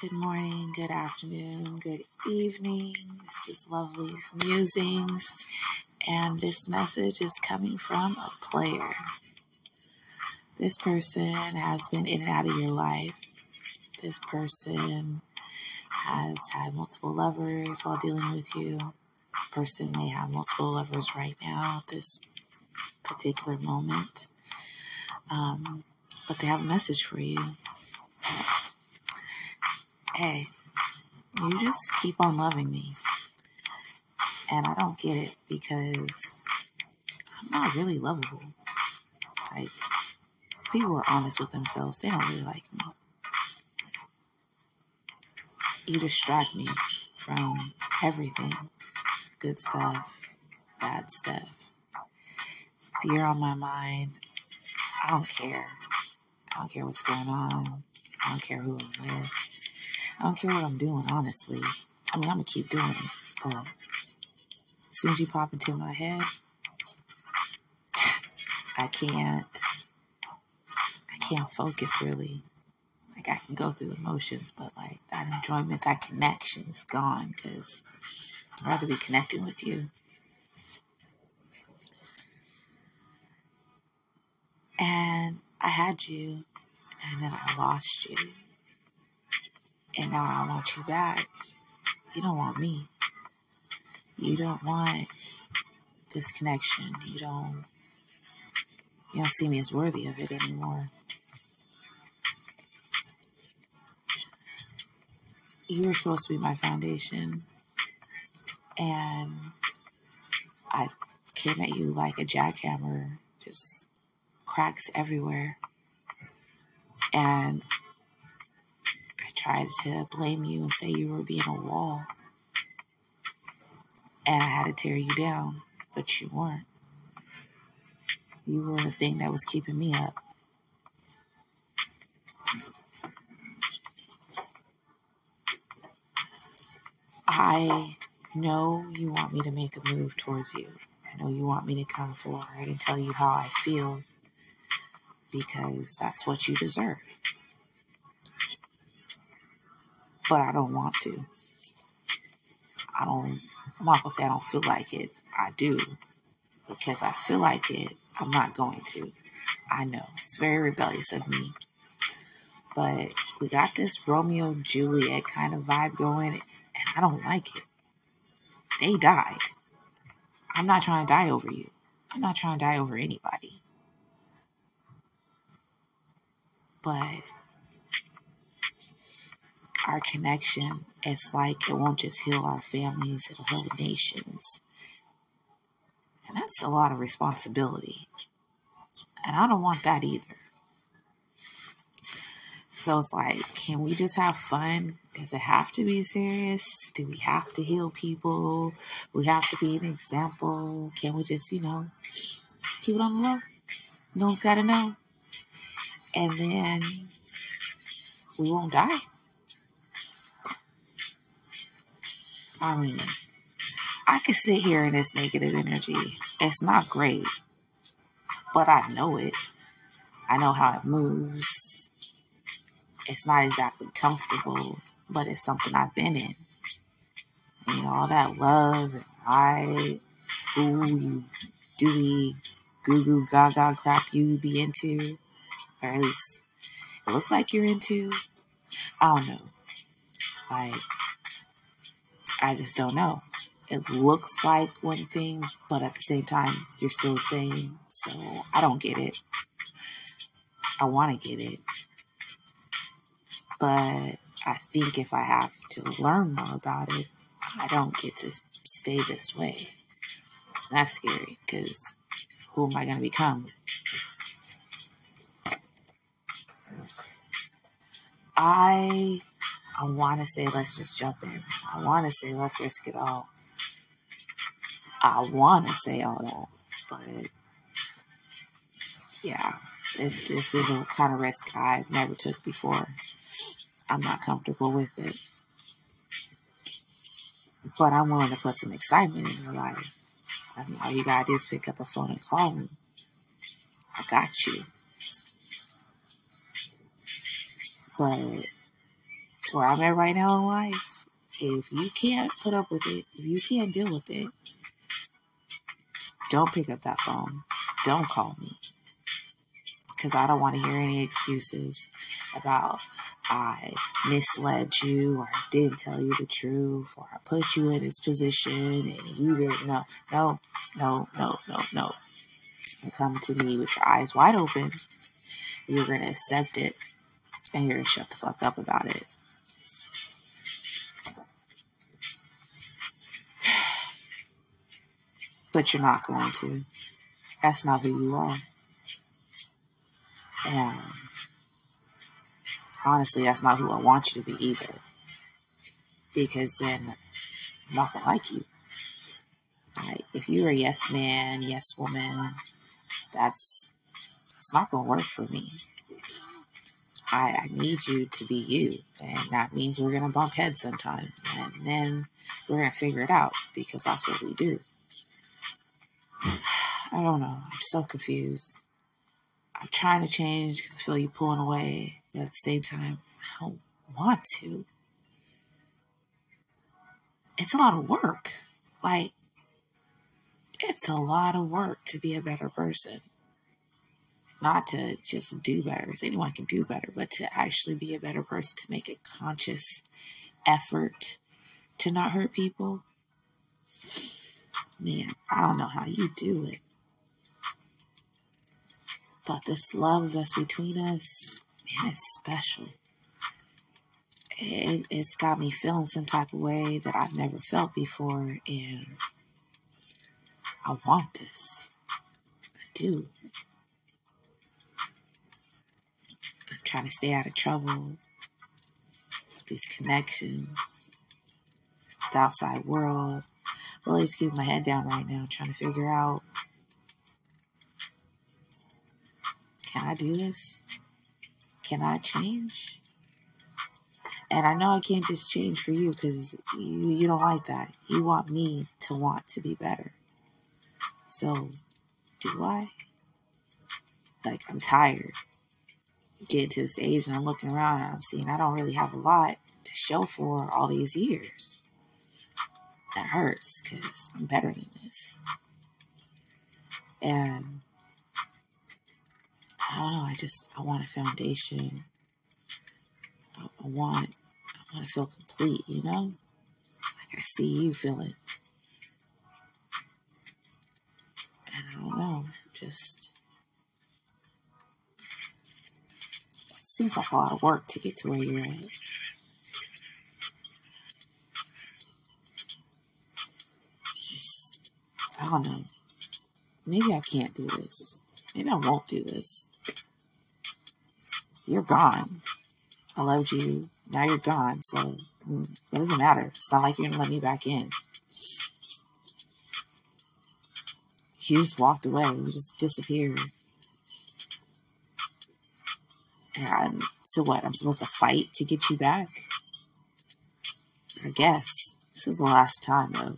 Good morning, good afternoon, good evening. This is Lovely's Musings, and this message is coming from a player. This person has been in and out of your life. This person has had multiple lovers while dealing with you. This person may have multiple lovers right now at this particular moment. Um, but they have a message for you. Hey, you just keep on loving me. And I don't get it because I'm not really lovable. Like, people are honest with themselves, they don't really like me. You distract me from everything good stuff, bad stuff. You're on my mind, I don't care. I don't care what's going on. I don't care who I'm with. I don't care what I'm doing, honestly. I mean, I'm gonna keep doing it. But as soon as you pop into my head, I can't. I can't focus really. Like I can go through the motions, but like that enjoyment, that connection is gone because I'd rather be connecting with you. And I had you, and then I lost you. And now I want you back. You don't want me. You don't want this connection. You don't you don't see me as worthy of it anymore. You were supposed to be my foundation. And I came at you like a jackhammer, just cracks everywhere. And tried to blame you and say you were being a wall. And I had to tear you down, but you weren't. You were the thing that was keeping me up. I know you want me to make a move towards you. I know you want me to come forward and tell you how I feel because that's what you deserve. But I don't want to. I don't, I'm not gonna say I don't feel like it. I do. Because I feel like it, I'm not going to. I know. It's very rebellious of me. But we got this Romeo Juliet kind of vibe going, and I don't like it. They died. I'm not trying to die over you. I'm not trying to die over anybody. But our connection, it's like it won't just heal our families, it'll heal the nations. And that's a lot of responsibility. And I don't want that either. So it's like, can we just have fun? Does it have to be serious? Do we have to heal people? We have to be an example. Can we just, you know, keep it on the low? No one's got to know. And then we won't die. I mean, I can sit here in this negative energy. It's not great, but I know it. I know how it moves. It's not exactly comfortable, but it's something I've been in. You know, all that love and I, ooh, you doody, goo goo gaga crap you be into, or at least it looks like you're into. I don't know. Like, I just don't know. It looks like one thing, but at the same time, you're still the same. So I don't get it. I want to get it. But I think if I have to learn more about it, I don't get to stay this way. That's scary because who am I going to become? I I want to say let's just jump in. I want to say let's risk it all. I want to say all that, but yeah, this is a kind of risk I've never took before. I'm not comfortable with it, but I'm willing to put some excitement in your life. I mean, all you gotta do is pick up a phone and call me. I got you. But where I'm at right now in life, if you can't put up with it, if you can't deal with it, don't pick up that phone. Don't call me. Because I don't want to hear any excuses about I misled you or I didn't tell you the truth or I put you in this position and you didn't know. No, no, no, no, no. You come to me with your eyes wide open. You're going to accept it and you're going to shut the fuck up about it. But you're not going to. That's not who you are. And honestly, that's not who I want you to be either. Because then I'm not gonna like you. Like if you're a yes man, yes woman, that's that's not gonna work for me. I, I need you to be you, and that means we're gonna bump heads sometimes, and then we're gonna figure it out because that's what we do. I don't know. I'm so confused. I'm trying to change because I feel you pulling away, but at the same time, I don't want to. It's a lot of work. Like, it's a lot of work to be a better person. Not to just do better, because anyone can do better, but to actually be a better person, to make a conscious effort to not hurt people. Man, I don't know how you do it. But this love that's between us, man, it's special. It, it's got me feeling some type of way that I've never felt before, and I want this. I do. I'm trying to stay out of trouble. These connections, the outside world. Really just keeping my head down right now, trying to figure out Can I do this? Can I change? And I know I can't just change for you because you, you don't like that. You want me to want to be better. So, do I? Like, I'm tired. Getting to this age and I'm looking around and I'm seeing I don't really have a lot to show for all these years. That hurts because I'm better than this. And I don't know. I just I want a foundation. I, I want I want to feel complete. You know, like I see you feeling. And I don't know. Just it seems like a lot of work to get to where you're at. Just I don't know. Maybe I can't do this. Maybe I won't do this. You're gone. I loved you. Now you're gone. So mm, it doesn't matter. It's not like you're going to let me back in. You just walked away. You just disappeared. And so what? I'm supposed to fight to get you back? I guess. This is the last time, though.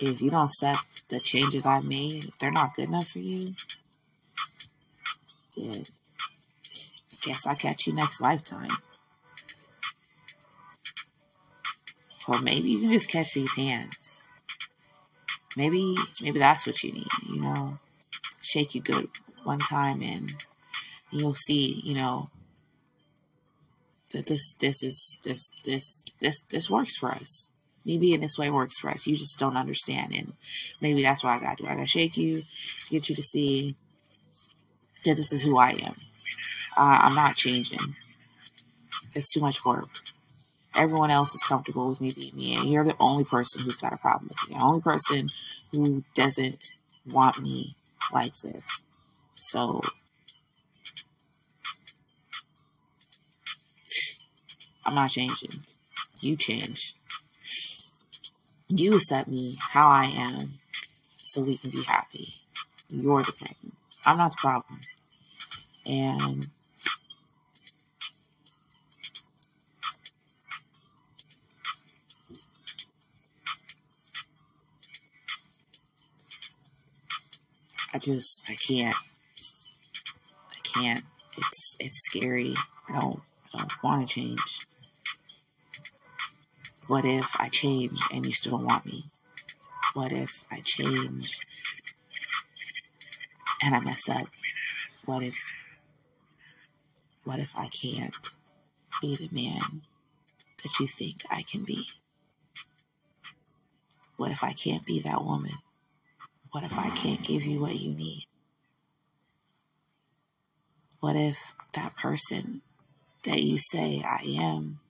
If you don't set the changes I made, if they're not good enough for you, then I guess I'll catch you next lifetime. Or maybe you can just catch these hands. Maybe maybe that's what you need, you know. Shake you good one time and you'll see, you know, that this this is this this this this works for us me being this way works for us. You just don't understand. And maybe that's what I got to do. I got to shake you to get you to see that this is who I am. Uh, I'm not changing. It's too much work. Everyone else is comfortable with me being me, and you're the only person who's got a problem with me. The only person who doesn't want me like this. So I'm not changing. You change. You accept me how I am so we can be happy. You're the problem. I'm not the problem. And I just I can't I can't. It's it's scary. I don't uh, want to change? What if I change and you still don't want me? What if I change and I mess up? What if what if I can't be the man that you think I can be? What if I can't be that woman? What if I can't give you what you need? What if that person that you say I am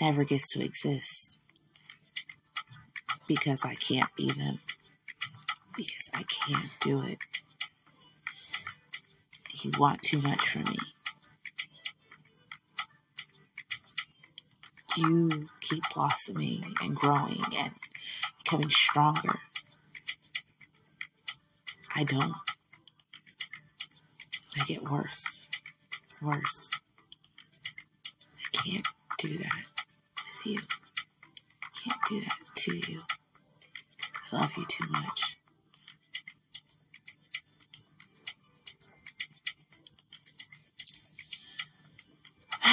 never gets to exist because I can't be them, because I can't do it. You want too much from me. You keep blossoming and growing and becoming stronger. I don't. I get worse, worse. I can't do that you. Can't do that to you. I love you too much.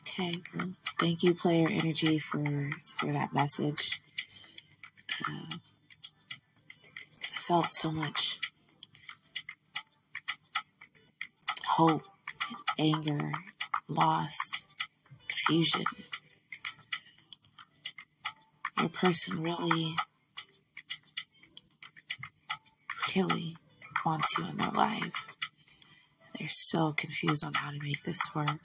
okay, well, thank you, Player Energy, for for that message. Uh, I felt so much hope, anger, loss, confusion. Person really, really wants you in their life. They're so confused on how to make this work.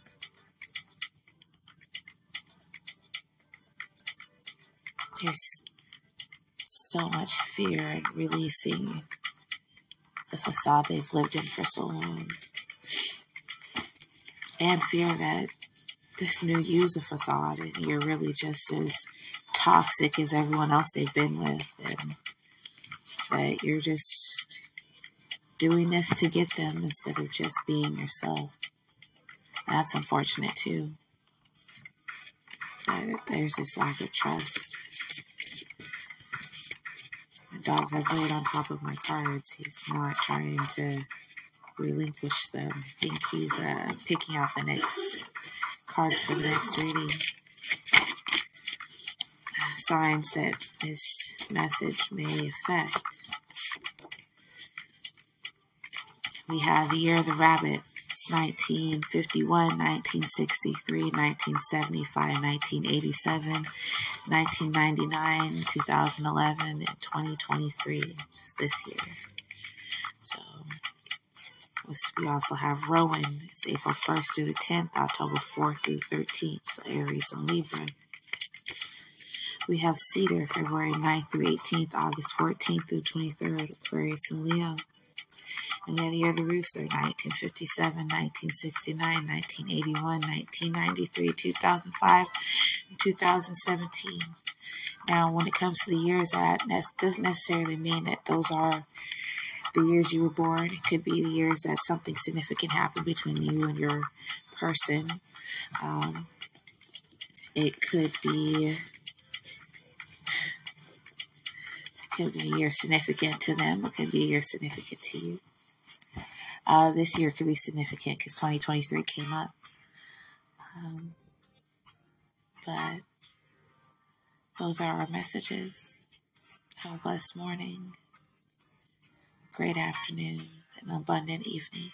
There's so much fear in releasing the facade they've lived in for so long and fear that this new use a facade and you're really just as toxic as everyone else they've been with and that you're just doing this to get them instead of just being yourself. That's unfortunate too. That there's this lack of trust. My dog has laid on top of my cards. He's not trying to relinquish them. I think he's uh, picking out the next card for the next reading. Signs that this message may affect. We have the year of the rabbit. 1951, 1963, 1975, 1987, 1999, 2011, and 2023. This year. So we also have Rowan. It's April 1st through the 10th, October 4th through 13th. So Aries and Libra. We have Cedar, February 9th through 18th, August 14th through 23rd, Aquarius and Leo. And we have the the Rooster, 1957, 1969, 1981, 1993, 2005, and 2017. Now, when it comes to the years, that doesn't necessarily mean that those are the years you were born. It could be the years that something significant happened between you and your person. Um, it could be could be a year significant to them. It could be a year significant to you. Uh, this year could be significant because 2023 came up. Um, but those are our messages. Have a blessed morning great afternoon, an abundant evening.